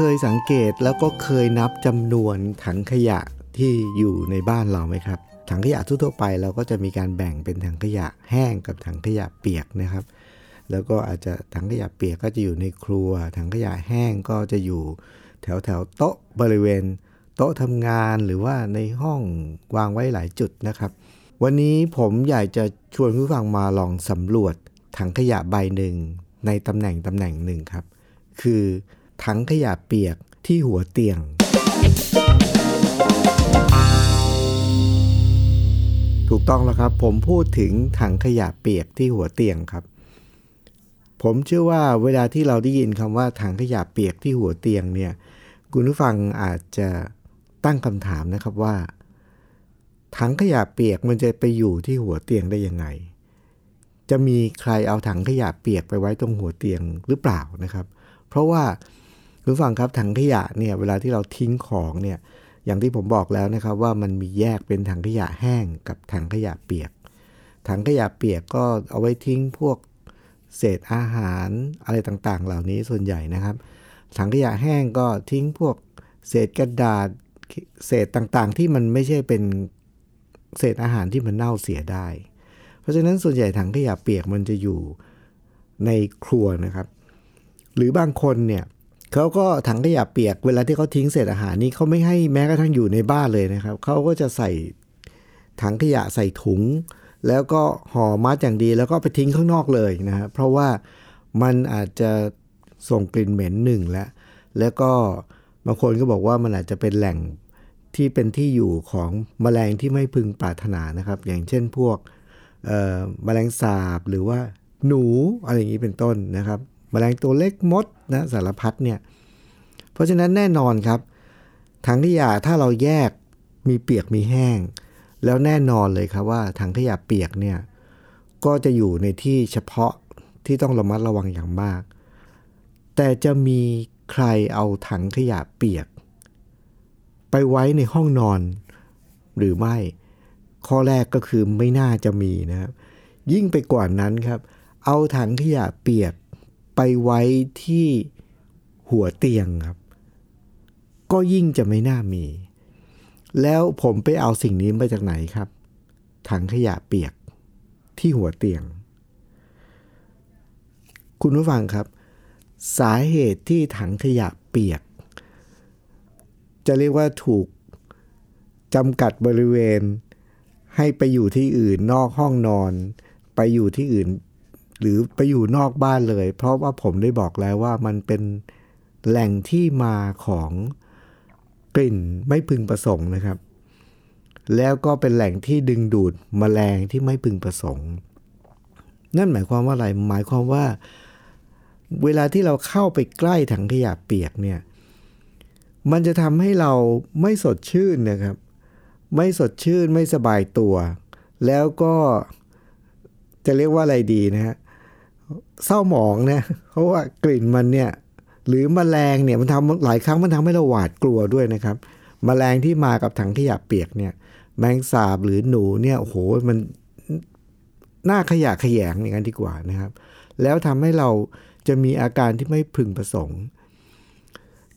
เคยสังเกตแล้วก็เคยนับจำนวนถังขยะที่อยู่ในบ้านเราไหมครับ ถังขยะทั่วไปเราก็จะมีการแบ่งเป็นถังขยะแห้งกับถังขยะเปียกนะครับ แล้วก็อาจจะถังขยะเปียกก็จะอยู่ในครัว ถังขยะแห้งก็จะอยู่แถวแถวโต๊ะบริเวณ โต๊ะทำงานหรือว่าในห้องวางไว้หลายจุดนะครับ วันนี้ผมอยากจะชวนผู้ฟังมาลองสำรวจถังขยะใบหนึ่งในตำแหน่งตำแหน่งหนึ่งครับ คือ ถังขยะเปียกที่หัวเตียง ถูกต้องแล้วครับ ผมพูดถึงถังขยะเปียกที่หัวเตียงครับ ผมเชื่อว่าเวลาที่เราได้ยินคำว่าถังขยะเปียกที่หัวเตียงเนี่ย คุณผู้ฟังอาจจะตั้งคำถามนะครับว่า ถังขยะเปียกมันจะไปอยู่ที่หัวเตียงได้ยังไง จะมีใครเอาถังขยะเปียกไปไว้ตรงหัวเตียงหรือเปล่านะครับ เพราะว่า คุณฟังครับถังขยะเนี่ยเวลาที่เราทิ้งของเนี่ยอย่างที่ผมบอกแล้วนะครับว่ามันมีแยกเป็นถังขยะแห้งกับถังขยะเปียก ถังขยะเปียกก็เอาไว้ทิ้งพวกเศษอาหารอะไรต่างๆ เหล่านี้ส่วนใหญ่นะครับ ถังขยะแห้งก็ทิ้งพวกเศษกระดาษเศษต่างๆ ที่มันไม่ใช่เป็นเศษอาหารที่มันเน่าเสียได้ เพราะฉะนั้นส่วนใหญ่ถังขยะเปียกมันจะอยู่ในครัวนะครับ หรือบางคนเนี่ย เขาก็ถังขยะเปียกเวลาที่เขาทิ้งเศษอาหารนี่เขาไม่ให้แม้กระทั่งอยู่ในบ้านเลยนะครับเขาก็จะใส่ถังขยะใส่ถุง แล้วก็ห่อมัดอย่างดีแล้วก็ไปทิ้งข้างนอกเลยนะครับเพราะว่ามันอาจจะส่งกลิ่นเหม็นหนึ่งแล้วแล้วก็บางคนก็บอกว่ามันอาจจะเป็นแหล่งที่เป็นที่อยู่ของแมลงที่ไม่พึงปรารถนานะครับ อย่างเช่นพวกแมลงสาบหรือว่าหนูอะไรอย่างนี้เป็นต้นนะครับแมลงตัวเล็กมดนะสารพัดเนี่ย เพราะฉะนั้นแน่นอนครับถังขยะถ้าเราแยกมีเปียกมีแห้ง แล้วแน่นอนเลยครับว่าถังขยะเปียกเนี่ยก็จะอยู่ในที่เฉพาะที่ต้องระมัดระวังอย่างมาก แต่จะมีใครเอาถังขยะเปียก ไปไว้ในห้องนอนหรือไม่ ข้อแรกก็คือไม่น่าจะมีนะครับ ยิ่งไปกว่านั้นครับ เอาถังขยะเปียกไปไว้ที่หัวเตียงครับ ก็ยิ่งจะไม่น่ามี แล้วผมไปเอาสิ่งนี้มาจากไหนครับ ถังขยะเปียกที่หัวเตียง คุณผู้ฟังครับ สาเหตุที่ถังขยะเปียก จะเรียกว่าถูกจำกัดบริเวณ ให้ไปอยู่ที่อื่นนอกห้องนอน ไปอยู่ที่อื่น หรือไปอยู่นอกบ้านเลย เพราะว่าผมได้บอกแล้วว่ามันเป็นแหล่งที่มาของ กลิ่นไม่พึงประสงค์นะครับ แล้วก็เป็นแหล่งที่ดึงดูดแมลงที่ไม่พึงประสงค์ นั่นหมายความว่าอะไร หมายความว่า เวลาที่เราเข้าไปใกล้ถังขยะเปียกเนี่ย มันจะทำให้เราไม่สดชื่นนะครับ ไม่สดชื่นไม่สบายตัว แล้วก็จะเรียกว่าอะไรดีนะฮะเศร้าหมองนะเพราะว่ากลิ่นมันเนี่ย หรือมแมลงเนี่ยมันทำหลายครั้งมันทำให้เราหวาดกลัวด้วยนะครับมแมลงที่มากับถังขยะเปียกเนี่ยแมงสาบหรือหนูเนี่ยโอ้โหมันน่าขยะแขยงอย่างนั้นดีกว่านะครับ แล้วทำให้เราจะมีอาการที่ไม่พึงประสงค์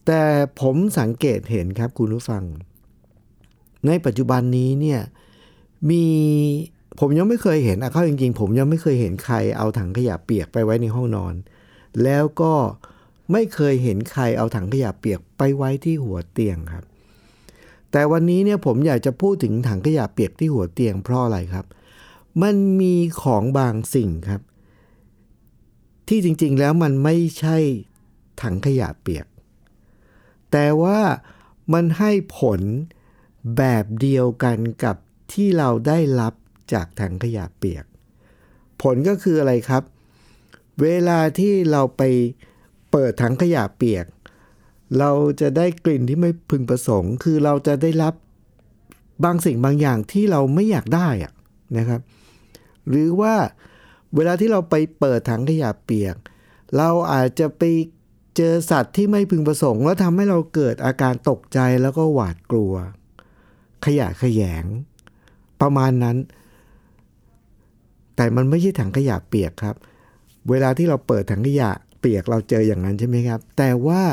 แต่ผมสังเกตเห็นครับคุณผู้ฟัง ในปัจจุบันนี้เนี่ยมีผมยังไม่เคยเห็นอะเข้าจริงๆ ผมยังไม่เคยเห็นใครเอาถังขยะเปียกไปไว้ในห้องนอน แล้วก็ ไม่เคยเห็นใครเอาถังขยะเปียกไปไว้ที่หัวเตียงครับ แต่วันนี้เนี่ยผมอยากจะพูดถึงถังขยะเปียกที่หัวเตียงเพราะอะไรครับ มันมีของบางสิ่งครับ ที่จริงๆแล้วมันไม่ใช่ถังขยะเปียก แต่ว่ามันให้ผลแบบเดียวกันกับที่เราได้รับจากถังขยะเปียก ผลก็คืออะไรครับ เวลาที่เราไป ปิดถังขยะเปียก เราจะได้กลิ่นที่ไม่พึงประสงค์ คือเราจะได้รับบางสิ่งบางอย่างที่เราไม่อยากได้อะนะครับ หรือว่าเวลาที่เราไปเปิดถังขยะเปียก เราอาจจะไปเจอสัตว์ที่ไม่พึงประสงค์ แล้วทำให้เราเกิดอาการตกใจแล้วก็หวาดกลัว ขยะขยง ประมาณนั้น แต่มันไม่ใช่ถังขยะเปียกครับ เวลาที่เราเปิดถังขยะ ปียกเราเจออย่างนั้นใช่ไหมครับ แต่ว่า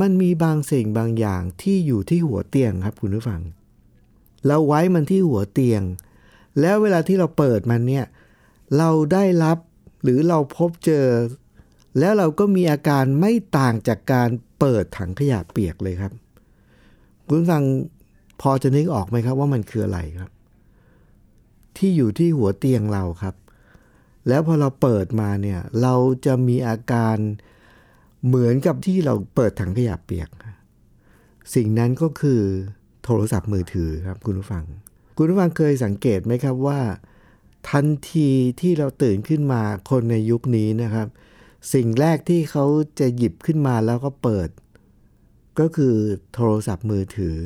มันมีบางสิ่งบางอย่างที่อยู่ที่หัวเตียงครับคุณผู้ฟัง เราไว้มันที่หัวเตียง แล้วเวลาที่เราเปิดมันเนี่ยเราได้รับหรือเราพบเจอ แล้วเราก็มีอาการไม่ต่างจากการเปิดถังขยะเปียกเลยครับ คุณฟังพอจะนึกออกไหมครับว่ามันคืออะไรครับ ที่อยู่ที่หัวเตียงเราครับ แล้วพอเราเปิดมาเนี่ย เราจะมีอาการเหมือนกับที่เราเปิดถังขยะเปียก สิ่งนั้นก็คือโทรศัพท์มือถือครับคุณผู้ฟัง คุณผู้ฟังเคยสังเกตไหมครับว่า ทันทีที่เราตื่นขึ้นมาคนในยุคนี้นะครับ สิ่งแรกที่เขาจะหยิบขึ้นมาแล้วก็เปิด ก็คือโทรศัพท์มือถือ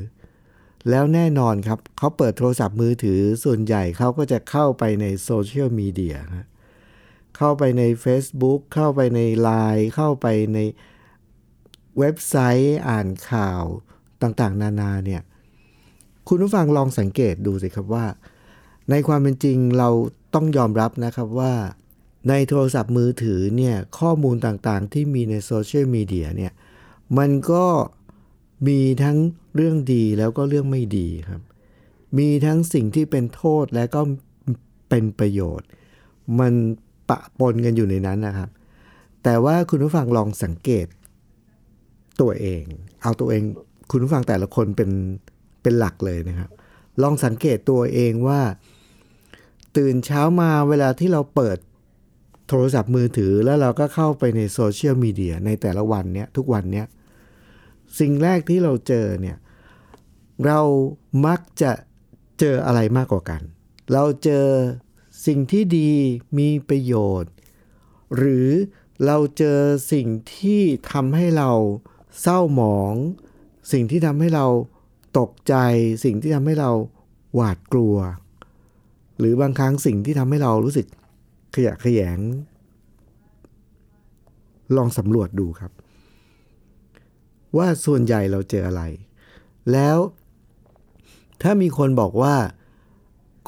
แล้วแน่นอนครับเขาเปิดโทรศัพท์มือถือส่วนใหญ่เขาก็จะเข้าไปในโซเชียลมีเดียนะ เข้าไปใน Facebook เข้าไปใน Line เข้าไปในเว็บไซต์อ่านข่าวต่างๆ นานาเนี่ย คุณผู้ฟังลองสังเกตดูสิครับว่า ในความเป็นจริงเราต้องยอมรับนะครับว่า ในโทรศัพท์มือถือเนี่ย ข้อมูลต่างๆ ที่มีในโซเชียลมีเดียเนี่ย มันก็มีทั้งเรื่องดีแล้วก็เรื่องไม่ดีครับ มีทั้งสิ่งที่เป็นโทษและก็เป็นประโยชน์ มัน ปะปนกันอยู่ในนั้นนะครับ แต่ว่าคุณผู้ฟังลองสังเกตตัวเอง เอาตัวเอง คุณผู้ฟังแต่ละคนเป็นเป็นหลักเลยนะครับ ลองสังเกตตัวเองว่า ตื่นเช้ามาเวลาที่เราเปิดโทรศัพท์มือถือแล้วเราก็เข้าไปในโซเชียลมีเดียในแต่ละวันเนี้ยทุกวันเนี้ยสิ่งแรกที่เราเจอเนี่ยเรามักจะเจออะไรมากกว่ากัน เราเจอ สิ่งที่ดีมีประโยชน์ หรือเราเจอสิ่งที่ทำให้เราเศร้าหมอง สิ่งที่ทำให้เราตกใจ สิ่งที่ทำให้เราหวาดกลัว หรือบางครั้งสิ่งที่ทำให้เรารู้สึกขยะแขยง ลองสำรวจดูครับ ว่าส่วนใหญ่เราเจออะไร แล้วถ้ามีคนบอกว่า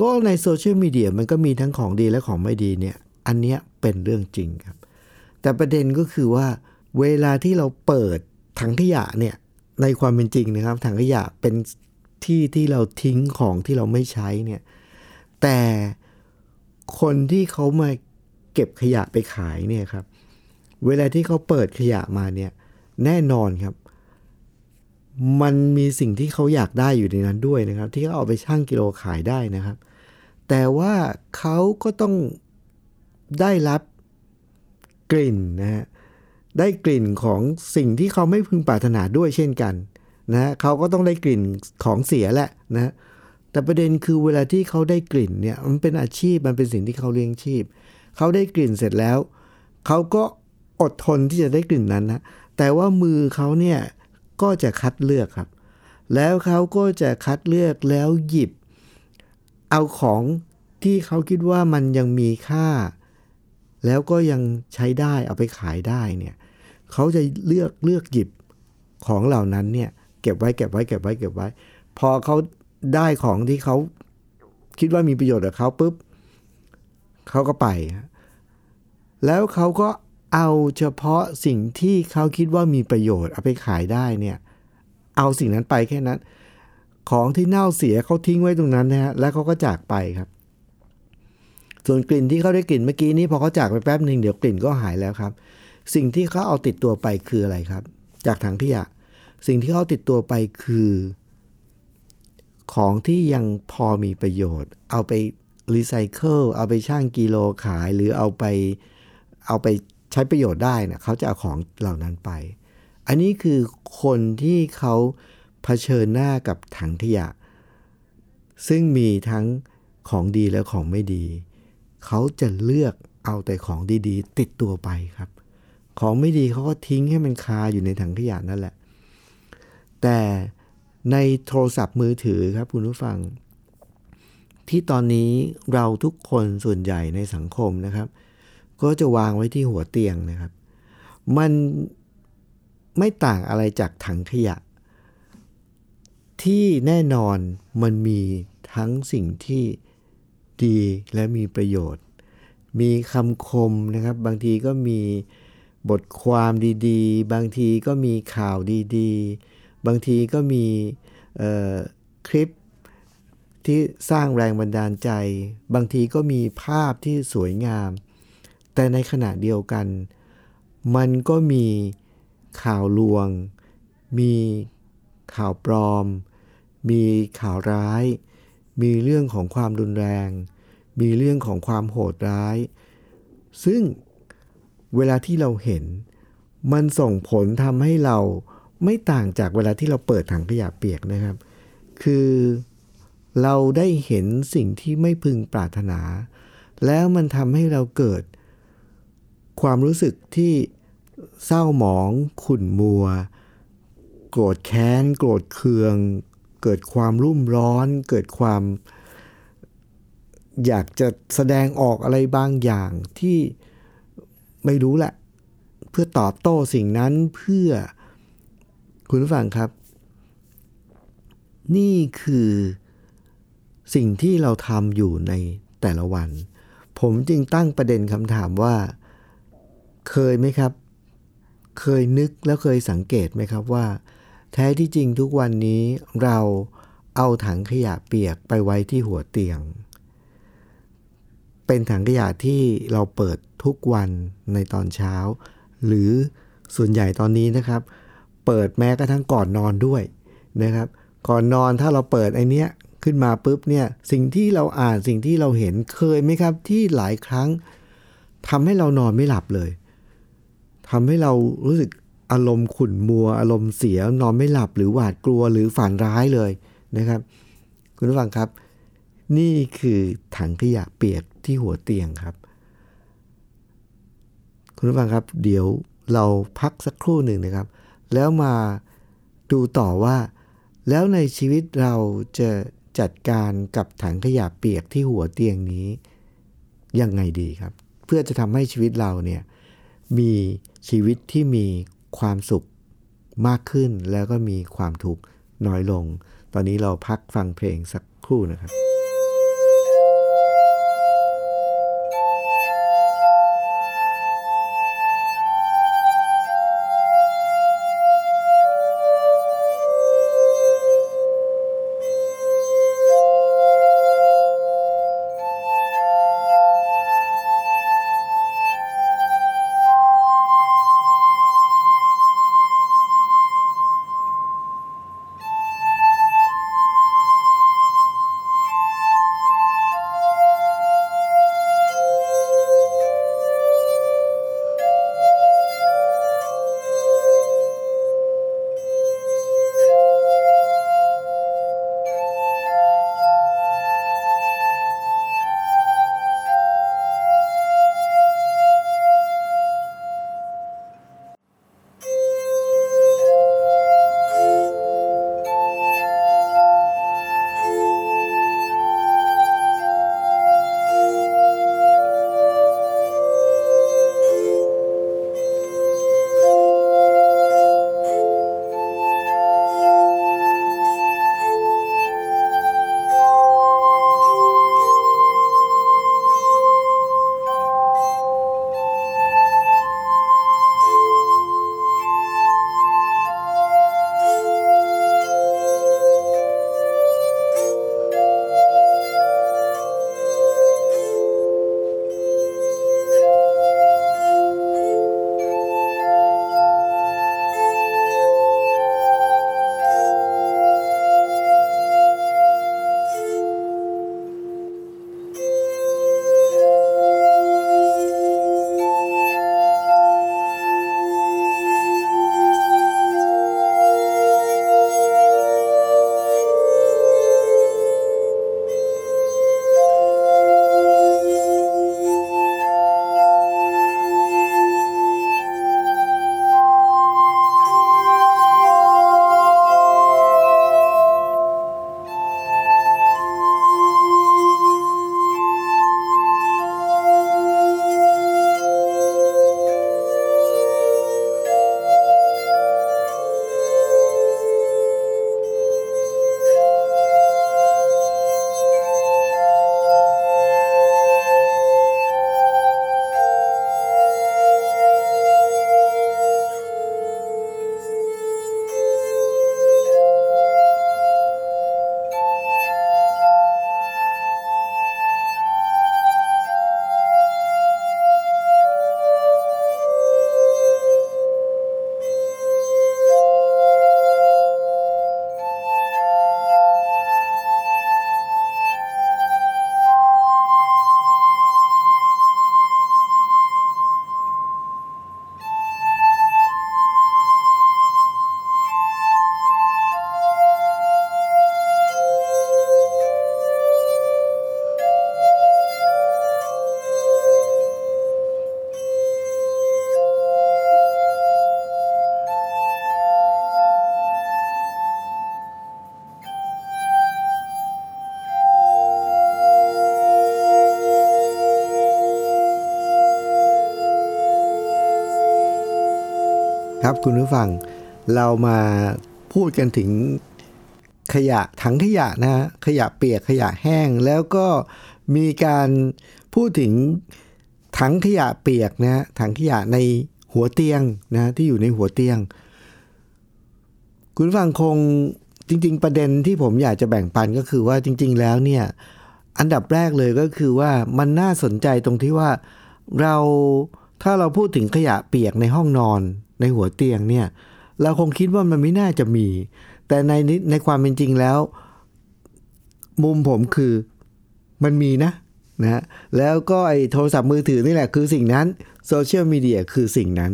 ก็ในโซเชียลมีเดียมันก็มีทั้งของดีและของไม่ดีเนี่ย อันเนี้ยเป็นเรื่องจริงครับ แต่ประเด็นก็คือว่า เวลาที่เราเปิดถังขยะเนี่ย ในความเป็นจริงนะครับ ถังขยะเป็นที่ที่เราทิ้งของที่เราไม่ใช้เนี่ย แต่คนที่เขามาเก็บขยะไปขายเนี่ยครับ เวลาที่เขาเปิดขยะมาเนี่ย แน่นอนครับ มันมีสิ่งที่เขาอยากได้อยู่ในนั้นด้วยนะครับ ที่เขาเอาไปชั่งกิโลขายได้นะครับ แต่ว่าเขาก็ต้องได้รับกลิ่นนะฮะได้กลิ่นของสิ่งที่เขาไม่พึงปรารถนาด้วยเช่นกันนะเขาก็ต้องได้กลิ่นของเสียแหละนะแต่ประเด็นคือเวลาที่เขาได้กลิ่นเนี่ยมันเป็นอาชีพมันเป็นสิ่งที่เขาเลี้ยงชีพ เขาได้กลิ่นเสร็จแล้ว เขาก็อดทนที่จะได้กลิ่นนั้นนะแต่ว่ามือเขาเนี่ยก็จะคัดเลือกครับ แล้วเขาก็จะคัดเลือกแล้วหยิบ เอาของที่เขาคิดว่ามันยังมีค่า แล้วก็ยังใช้ได้เอาไปขายได้เนี่ยเขาจะเลือกเลือกหยิบของเหล่านั้นเนี่ยเก็บไว้เก็บไว้เก็บไว้เก็บไว้ พอเขาได้ของที่เขาคิดว่ามีประโยชน์กับเขาปุ๊บเขาก็ไป แล้วเขาก็เอาเฉพาะสิ่งที่เขาคิดว่ามีประโยชน์เอาไปขายได้เนี่ย เอาสิ่งนั้นไปแค่นั้น ของที่เน่าเสียเขาทิ้งไว้ตรงนั้นนะฮะแล้วเขาก็จากไปครับ ส่วนกลิ่นที่เขาได้กลิ่นเมื่อกี้นี้พอเขาจากไปแป๊บหนึ่งเดี๋ยวกลิ่นก็หายแล้วครับ สิ่งที่เขาเอาติดตัวไปคืออะไรครับ จากถังขยะ สิ่งที่เขาติดตัวไปคือ ของที่ยังพอมีประโยชน์ เอาไปรีไซเคิลเอาไปช่างกิโลขายหรือเอาไปเอาไปใช้ประโยชน์ได้นะเขาจะเอาของเหล่านั้นไป อันนี้คือคนที่เขา เผชิญหน้ากับถังขยะ ซึ่งมีทั้งของดีและของไม่ดี เขาจะเลือกเอาแต่ของดีๆ ติดตัวไปครับ ของไม่ดีเขาก็ทิ้งให้มันคาอยู่ในถังขยะนั่นแหละ แต่ในโทรศัพท์มือถือครับคุณผู้ฟัง ที่ตอนนี้เราทุกคนส่วนใหญ่ในสังคมนะครับ ก็จะวางไว้ที่หัวเตียงนะครับ มันไม่ต่างอะไรจากถังขยะ ที่แน่นอนมันมีทั้งสิ่งที่ดีและมีประโยชน์ มีคำคมนะครับ บางทีก็มีบทความดีๆ บางทีก็มีข่าวดีๆ บางทีก็มีคลิปที่สร้างแรงบันดาลใจ บางทีก็มีภาพที่สวยงาม แต่ในขณะเดียวกัน มันก็มีข่าวลวง มีข่าวปลอม มีข่าวร้าย มีเรื่องของความรุนแรง มีเรื่องของความโหดร้าย ซึ่งเวลาที่เราเห็น มันส่งผลทำให้เราไม่ต่างจากเวลาที่เราเปิดถังขยะเปียกนะครับ คือเราได้เห็นสิ่งที่ไม่พึงปรารถนา แล้วมันทำให้เราเกิด ความรู้สึกที่เศร้าหมอง ขุ่นมัว โกรธแค้น โกรธเคือง เกิดความรุ่มร้อน เกิดความ อยากจะแสดงออกอะไรบางอย่างที่ไม่รู้แหละ เพื่อตอบโต้สิ่งนั้นเพื่อคุณผู้ฟังครับ นี่คือสิ่งที่เราทำอยู่ในแต่ละวัน ผมจึงตั้งประเด็นคำถามว่า เคยไหมครับ เคยนึกแล้วเคยสังเกตไหมครับว่า แท้ที่จริงทุกวันนี้เราเอาถังขยะเปียกไปไว้ที่หัวเตียง เป็นถังขยะที่เราเปิดทุกวันในตอนเช้า หรือส่วนใหญ่ตอนนี้นะครับ เปิดแม้กระทั่งก่อนนอนด้วยนะครับ ก่อนนอนถ้าเราเปิดไอเนี้ยขึ้นมาปุ๊บเนี่ยสิ่งที่เราอ่านสิ่งที่เราเห็นเคยไหมครับที่หลายครั้งทำให้เรานอนไม่หลับเลยทำให้เรารู้สึก อารมณ์ขุ่นมัว อารมณ์เสียนอนไม่หลับหรือหวาดกลัวหรือฝันร้ายเลยนะครับ คุณผู้ฟังครับ นี่คือถังขยะเปียกที่หัวเตียงครับ คุณผู้ฟังครับ เดี๋ยวเราพักสักครู่หนึ่งนะครับ แล้วมาดูต่อว่า แล้วในชีวิตเราจะจัดการกับถังขยะเปียกที่หัวเตียงนี้ยังไงดีครับ เพื่อจะทำให้ชีวิตเราเนี่ยมีชีวิตที่มี ความสุขมากขึ้นแล้วก็มีความทุกข์น้อยลง ตอนนี้เราพักฟังเพลงสักครู่นะครับ คุณผู้ฟัง เรามาพูดกันถึงขยะถังขยะนะฮะขยะเปียกขยะแห้ง แล้วก็มีการพูดถึงถังขยะเปียกนะฮะถังขยะในหัวเตียงนะที่อยู่ในหัวเตียง คุณผู้ฟังคงจริง ๆ ประเด็นที่ผมอยากจะแบ่งปันก็คือว่าจริง ๆ แล้วเนี่ยอันดับแรกเลยก็คือว่ามันน่าสนใจตรงที่ว่าเราถ้าเราพูดถึงขยะเปียกในห้องนอน ในหัวเตียงเนี่ยเราคงคิดว่ามันไม่น่าจะมี แต่ในในความเป็นจริงแล้ว มุมผมคือมันมีนะนะแล้วก็ไอ้โทรศัพท์มือถือนี่แหละคือสิ่งนั้นโซเชียลมีเดียคือสิ่งนั้น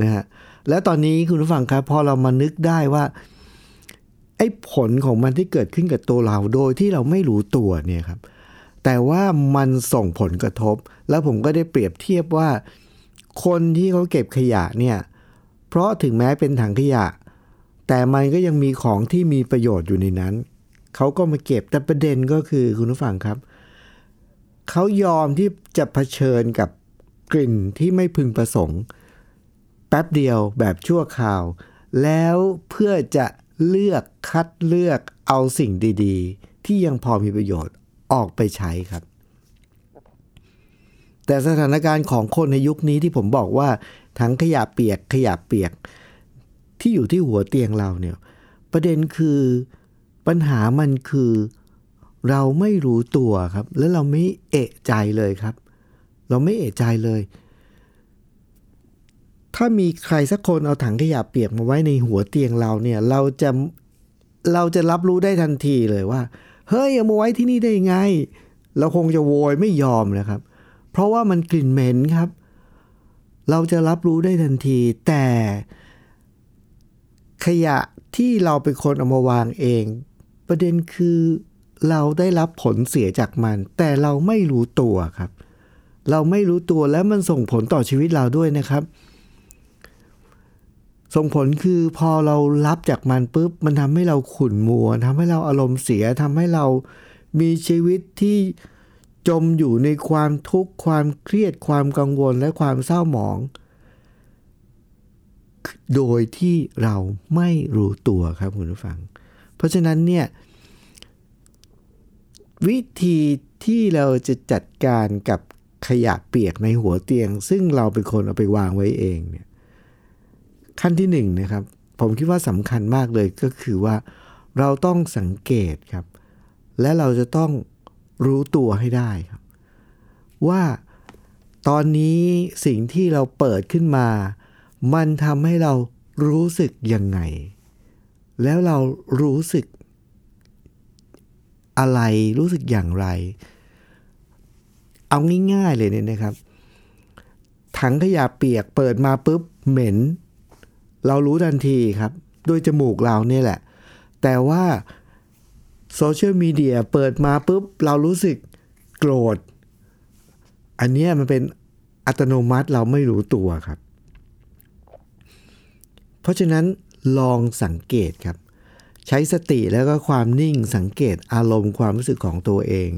นะฮะแล้วตอนนี้คุณผู้ฟังครับพอเรามานึกได้ว่าไอ้ผลของมันที่เกิดขึ้นกับตัวเราโดยที่เราไม่รู้ตัวเนี่ยครับ แต่ว่ามันส่งผลกระทบ แล้วผมก็ได้เปรียบเทียบว่า คนที่เขาเก็บขยะเนี่ย เพราะถึงแม้เป็นถังขยะ แต่มันก็ยังมีของที่มีประโยชน์อยู่ในนั้น เขาก็มาเก็บแต่ประเด็นก็คือคุณผู้ฟังครับ เขายอมที่จะเผชิญกับกลิ่นที่ไม่พึงประสงค์ แป๊บเดียวแบบชั่วคราว แล้วเพื่อจะเลือกคัดเลือกเอาสิ่งดี ๆ ที่ยังพอมีประโยชน์ออกไปใช้ครับ แต่สถานการณ์ของคนในยุคนี้ที่ผมบอกว่า ทั้งขยะเปียกขยะเปียกที่อยู่ที่หัวเตียงเราเนี่ยประเด็นคือปัญหามันคือเราไม่รู้ตัวครับ แล้วเราไม่เอะใจเลยครับ เราไม่เอะใจเลย ถ้ามีใครสักคนเอาถังขยะเปียกมาไว้ในหัวเตียงเราเนี่ยเราจะเราจะรับรู้ได้ทันทีเลยว่า เฮ้ยเอามาไว้ที่นี่ได้ไง เราคงจะโวยไม่ยอมนะครับ เพราะว่ามันกลิ่นเหม็นครับ เราจะรับรู้ได้ทันที แต่ขยะที่เราเป็นคนเอามาวางเอง ประเด็นคือเราได้รับผลเสียจากมัน แต่เราไม่รู้ตัวครับ เราไม่รู้ตัวแล้วมันส่งผลต่อชีวิตเราด้วยนะครับ ส่งผลคือพอเรารับจากมันปุ๊บมันทำให้เราขุ่นมัวทำให้เราอารมณ์เสียทำให้เรามีชีวิตที่ จมอยู่ในความทุกข์ความเครียดความกังวลและความเศร้าหมอง โดยที่เราไม่รู้ตัวครับคุณผู้ฟัง เพราะฉะนั้นเนี่ยวิธีที่เราจะจัดการกับขยะเปียกในหัวเตียง ซึ่งเราเป็นคนเอาไปวางไว้เองเนี่ยขั้นที่หนึ่งนะครับ ผมคิดว่าสำคัญมากเลยก็คือว่า เราต้องสังเกตครับ และเราจะต้อง รู้ตัวให้ได้ครับ ว่าตอนนี้สิ่งที่เราเปิดขึ้นมา มันทำให้เรารู้สึกยังไง แล้วเรารู้สึกอะไรรู้สึกอย่างไร เอาง่ายๆเลยเนี่ยนะครับ ถังขยะเปียกเปิดมาปุ๊บเหม็น เรารู้ทันทีครับ ด้วยจมูกเราเนี่ยแหละ แต่ว่า โซเชียลมีเดียเปิดมาปุ๊บ เรารู้สึกโกรธ อันนี้มันเป็นอัตโนมัติเราไม่รู้ตัวครับ เพราะฉะนั้นลองสังเกตครับ ใช้สติแล้วก็ความนิ่งสังเกตอารมณ์ความรู้สึกของตัวเอง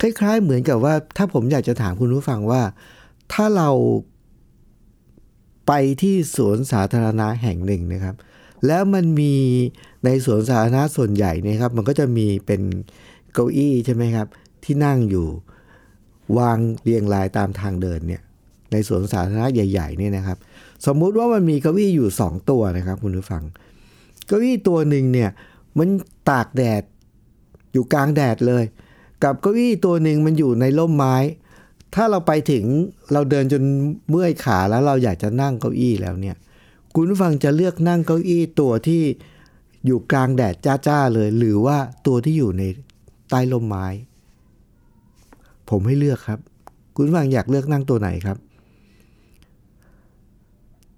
คล้ายๆเหมือนกับว่าถ้าผมอยากจะถามคุณผู้ฟังว่า ถ้าเราไปที่สวนสาธารณะแห่งหนึ่งนะครับ แล้วมันมีในสวนสาธารณะส่วนใหญ่เนี่ยครับ มันก็จะมีเป็นเก้าอี้ใช่ไหมครับ ที่นั่งอยู่วางเรียงรายตามทางเดินเนี่ย ในสวนสาธารณะใหญ่ๆเนี่ยนะครับ สมมุติว่ามันมีเก้าอี้อยู่ 2 ตัวนะครับคุณผู้ฟัง เก้าอี้ตัวหนึ่งเนี่ยมันตากแดดอยู่กลางแดดเลย กับเก้าอี้ตัวหนึ่งมันอยู่ในร่มไม้ ถ้าเราไปถึงเราเดินจนเมื่อยขาแล้วเราอยากจะนั่งเก้าอี้แล้วเนี่ย คุณผู้ฟังจะเลือกนั่งเก้าอี้ตัวที่อยู่กลางแดดจ้าๆเลย หรือว่าตัวที่อยู่ในใต้ร่มไม้ ผมให้เลือกครับ คุณผู้ฟังอยากเลือกนั่งตัวไหนครับ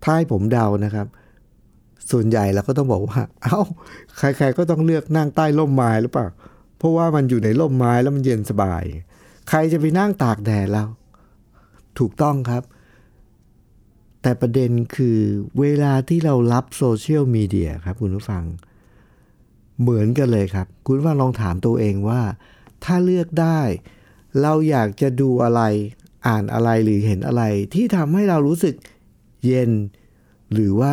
ถ้าให้ผมเดานะครับ ส่วนใหญ่เราก็ต้องบอกว่า เอา้า ใครๆก็ต้องเลือกนั่งใต้ร่มไม้หรือเปล่า เพราะว่ามันอยู่ในร่มไม้แล้วมันเย็นสบาย ใครจะไปนั่งตากแดดแล้วถูกต้องครับ แต่ประเด็นคือเวลาที่เรารับโซเชียลมีเดียครับคุณผู้ฟัง เหมือนกันเลยครับ คุณผู้ฟังลองถามตัวเองว่า ถ้าเลือกได้ เราอยากจะดูอะไรอ่านอะไรหรือเห็นอะไร ที่ทำให้เรารู้สึกเย็น หรือว่า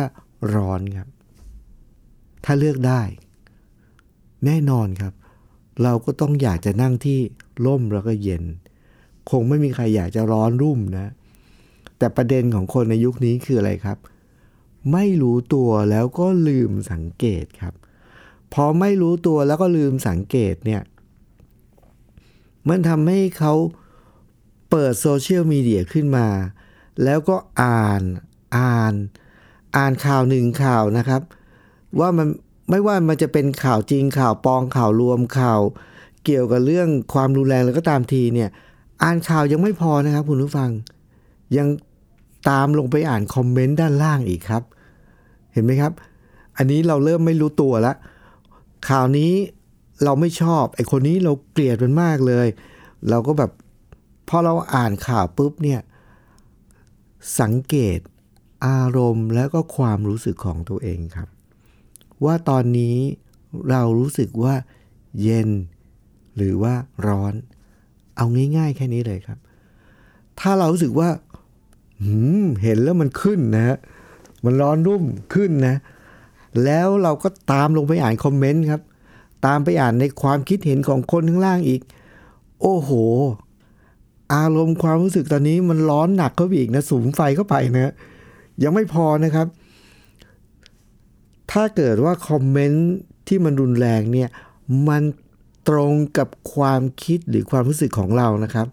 ร้อนครับ ถ้าเลือกได้ แน่นอนครับ เราก็ต้องอยากจะนั่งที่ร่มแล้วก็เย็น คงไม่มีใครอยากจะร้อนรุ่มนะ แต่ประเด็นของคนในยุคนี้คืออะไรครับ ไม่รู้ตัวแล้วก็ลืมสังเกตครับ พอไม่รู้ตัวแล้วก็ลืมสังเกตเนี่ย มันทำให้เขาเปิดโซเชียลมีเดียขึ้นมา แล้วก็อ่านอ่าน อ่านข่าวหนึ่งข่าวนะครับ ว่ามันไม่ว่ามันจะเป็นข่าวจริงข่าวปลองข่าวรวมข่าว เกี่ยวกับเรื่องความรุนแรงแล้วก็ตามทีเนี่ย อ่านข่าวยังไม่พอนะครับคุณผู้ฟัง ยัง ตามลงไปอ่านคอมเมนต์ด้านล่างอีกครับ เห็นไหมครับ อันนี้เราเริ่มไม่รู้ตัวแล้วข่าวนี้เราไม่ชอบไอคนนี้เราเกลียดมันมากเลย เราก็แบบพอเราอ่านข่าวปุ๊บเนี่ยสังเกตอารมณ์แล้วก็ความรู้สึกของตัวเองครับ ว่าตอนนี้เรารู้สึกว่าเย็น หรือว่าร้อน เอาง่ายๆแค่นี้เลยครับ ถ้าเรารู้สึกว่า เห็นแล้วมันขึ้นนะฮะมันร้อนรุ่มขึ้นนะ แล้วเราก็ตามลงไปอ่านคอมเมนต์ครับ ตามไปอ่านในความคิดเห็นของคนข้างล่างอีก โอ้โห อารมณ์ความรู้สึกตอนนี้มันร้อนหนักเข้าไปอีกนะ สูงไฟเข้าไปนะยังไม่พอนะครับ ถ้าเกิดว่าคอมเมนต์ที่มันรุนแรงเนี่ย มันตรงกับความคิดหรือความรู้สึกของเรานะครับ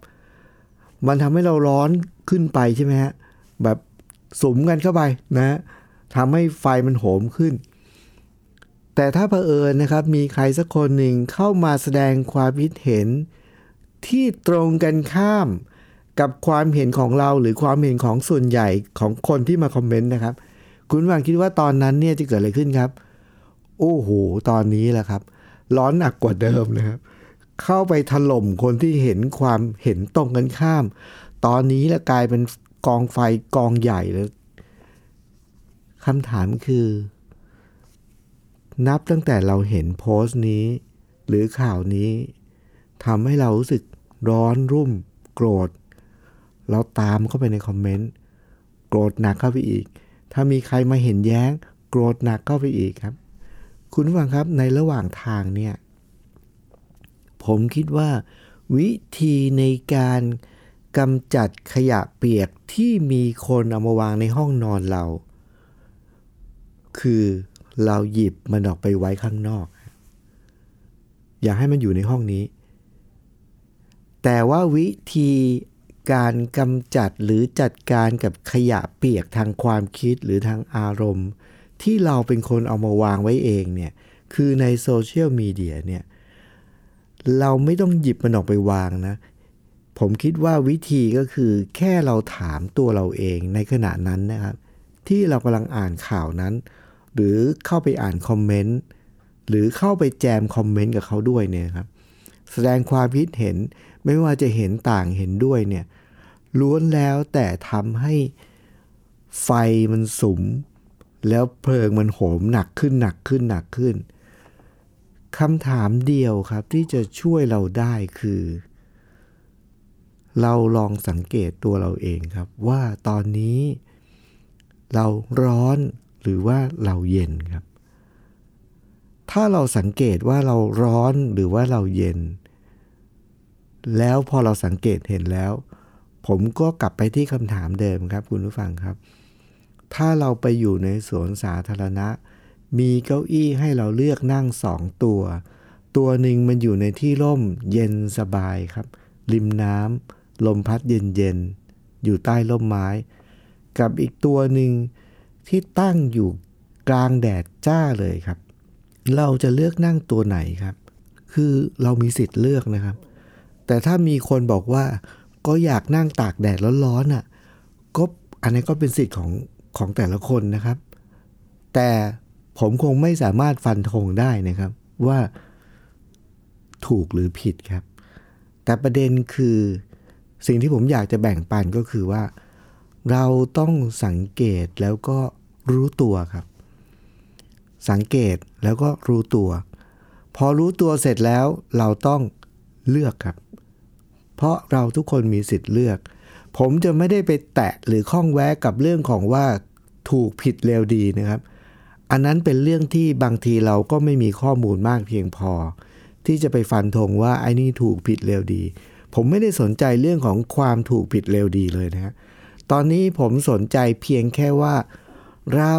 มันทำให้เราร้อนขึ้นไปใช่ไหมฮะแบบสุมกันเข้าไปนะทำให้ไฟมันโหมขึ้น แต่ถ้าเผอิญนะครับมีใครสักคนหนึ่งเข้ามาแสดงความคิดเห็นที่ตรงกันข้ามกับความเห็นของเราหรือความเห็นของส่วนใหญ่ของคนที่มาคอมเมนต์นะครับ คุณฟังคิดว่าตอนนั้นเนี่ยจะเกิดอะไรขึ้นครับ โอ้โห ตอนนี้แหละครับ ร้อนหนักกว่าเดิมนะครับ เข้าไปถล่มคนที่เห็นความเห็นตรงกันข้าม ตอนนี้ละกลายเป็นกองไฟกองใหญ่เลยคำถามคือ นับตั้งแต่เราเห็นโพสต์นี้ หรือข่าวนี้ทำให้เรารู้สึกร้อนรุ่ม โกรธ เราตามเข้าไปในคอมเมนต์โกรธหนักเข้าไปอีก ถ้ามีใครมาเห็นแย้ง โกรธหนักเข้าไปอีกครับ คุณฟังครับในระหว่างทางเนี่ย ผมคิดว่า วิธีในการกำจัดขยะเปียกที่มีคนเอามาวางในห้องนอนเรา คือเราหยิบมันออกไปไว้ข้างนอก อย่าให้มันอยู่ในห้องนี้ แต่ว่าวิธีการกำจัดหรือจัดการกับขยะเปียกทางความคิดหรือทางอารมณ์ ที่เราเป็นคนเอามาวางไว้เองเนี่ย คือในโซเชียลมีเดียเนี่ย เราไม่ต้องหยิบมันออกไปวางนะ ผมคิดว่าวิธีก็คือแค่เราถามตัวเราเองในขณะนั้นนะครับ ที่เรากำลังอ่านข่าวนั้น หรือเข้าไปอ่านคอมเมนต์หรือเข้าไปแจมคอมเมนต์กับเขาด้วยเนี่ยครับ แสดงความคิดเห็นไม่ว่าจะเห็นต่างเห็นด้วยเนี่ยล้วนแล้วแต่ทำให้ไฟมันสุม แล้วเพลิงมันโหมหนักขึ้นหนักขึ้นหนักขึ้น คำถามเดียวครับที่จะช่วยเราได้คือ เราลองสังเกตตัวเราเองครับ ว่าตอนนี้เราร้อนหรือว่าเราเย็นครับ ถ้าเราสังเกตว่าเราร้อนหรือว่าเราเย็น แล้วพอเราสังเกตเห็นแล้ว ผมก็กลับไปที่คำถามเดิมครับคุณผู้ฟังครับ ถ้าเราไปอยู่ในสวนสาธารณะ มีเก้าอี้ให้เราเลือกนั่งสองตัว ตัวหนึ่งมันอยู่ในที่ร่มเย็นสบายครับ ริมน้ำลมพัดเย็นๆอยู่ใต้ร่มไม้ กับอีกตัวหนึ่งที่ตั้งอยู่กลางแดดจ้าเลยครับ เราจะเลือกนั่งตัวไหนครับ คือเรามีสิทธิ์เลือกนะครับ แต่ถ้ามีคนบอกว่าก็อยากนั่งตากแดดร้อนๆอะก็อันนี้ก็เป็นสิทธิ์ของของแต่ละคนนะครับ แต่ ผมคงไม่สามารถฟันธงได้นะครับว่าถูกหรือผิดครับ แต่ประเด็นคือสิ่งที่ผมอยากจะแบ่งปันก็คือว่า เราต้องสังเกตแล้วก็รู้ตัวครับ สังเกตแล้วก็รู้ตัว พอรู้ตัวเสร็จแล้วเราต้องเลือกครับ เพราะเราทุกคนมีสิทธิ์เลือก ผมจะไม่ได้ไปแตะหรือข้องแวะกับเรื่องของว่าถูกผิดเลวดีนะครับ อันนั้นเป็นเรื่องที่บางทีเราก็ไม่มีข้อมูลมากเพียงพอ ที่จะไปฟันธงว่าไอ้นี่ถูกผิดเลวดี ผมไม่ได้สนใจเรื่องของความถูกผิดเลวดีเลยนะฮะตอนนี้ผมสนใจเพียงแค่ว่า เรา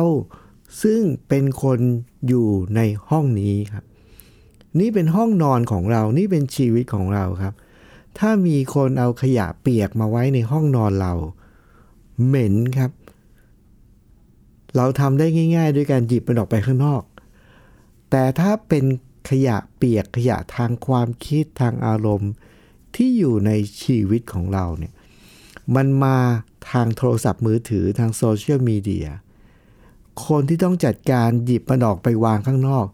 ซึ่งเป็นคนอยู่ในห้องนี้ครับ นี่เป็นห้องนอนของเรา นี่เป็นชีวิตของเราครับ ถ้ามีคนเอาขยะเปียกมาไว้ในห้องนอนเรา เหม็นครับ เราทำได้ง่าย ๆ ด้วยการหยิบมันออกไปข้างนอก แต่ถ้าเป็นขยะเปียกขยะทางความคิดทางอารมณ์ที่อยู่ในชีวิตของเราเนี่ยมันมาทางโทรศัพท์มือถือทางโซเชียลมีเดียคนที่ต้องจัดการหยิบมันออกไปวางข้างนอก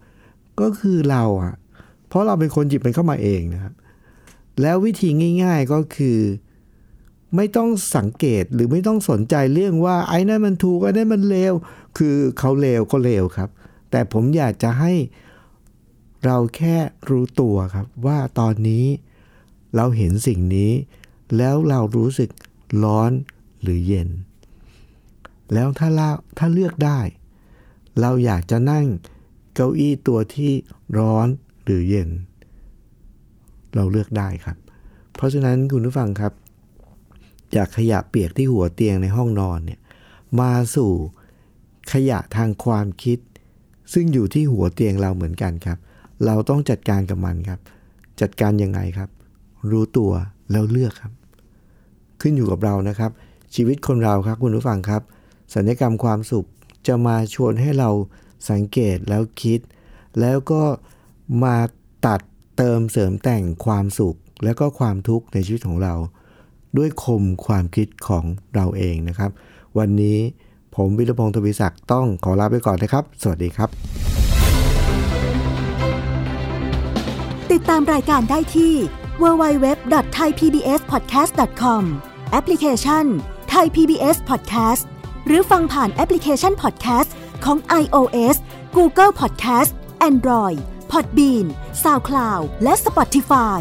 ก็คือเราอะเพราะเราเป็นคนหยิบมันเข้ามาเองนะครับ แล้ววิธีง่าย ๆก็คือ ไม่ต้องสังเกตหรือไม่ต้องสนใจเรื่องว่า ไอ้นั่นมันถูกไอ้นั่นมันเลวคือเขาเลวก็เลวครับ แต่ผมอยากจะให้เราแค่รู้ตัวครับว่าตอนนี้เราเห็นสิ่งนี้ แล้วเรารู้สึกร้อนหรือเย็น แล้วถ้าเราถ้าเลือกได้ เราอยากจะนั่งเก้าอี้ตัวที่ร้อนหรือเย็น เราเลือกได้ครับ เพราะฉะนั้นคุณผู้ฟังครับ จากขยะเปียกที่หัวเตียงในห้องนอนเนี่ยมาสู่ขยะทางความคิด ซึ่งอยู่ที่หัวเตียงเราเหมือนกันครับ เราต้องจัดการกับมันครับ จัดการยังไงครับ รู้ตัวแล้วเลือกครับ ขึ้นอยู่กับเรานะครับ ชีวิตคนเราครับคุณผู้ฟังครับสัญญกรรมความสุขจะมาชวนให้เราสังเกตแล้วคิด แล้วก็มาตัดเติมเสริมแต่งความสุข และก็ความทุกข์ในชีวิตของเรา ด้วยคมความคิดของเราเองนะครับ วันนี้ผมวิรพงศ์ทวีศักดิ์ต้องขอลาไปก่อนนะครับ สวัสดีครับ ติดตามรายการได้ที่ www.thaipbspodcast.com แอปพลิเคชัน Thai PBS Podcast หรือฟังผ่านแอปพลิเคชัน Podcast ของ iOS Google Podcast Android Podbean SoundCloud และ Spotify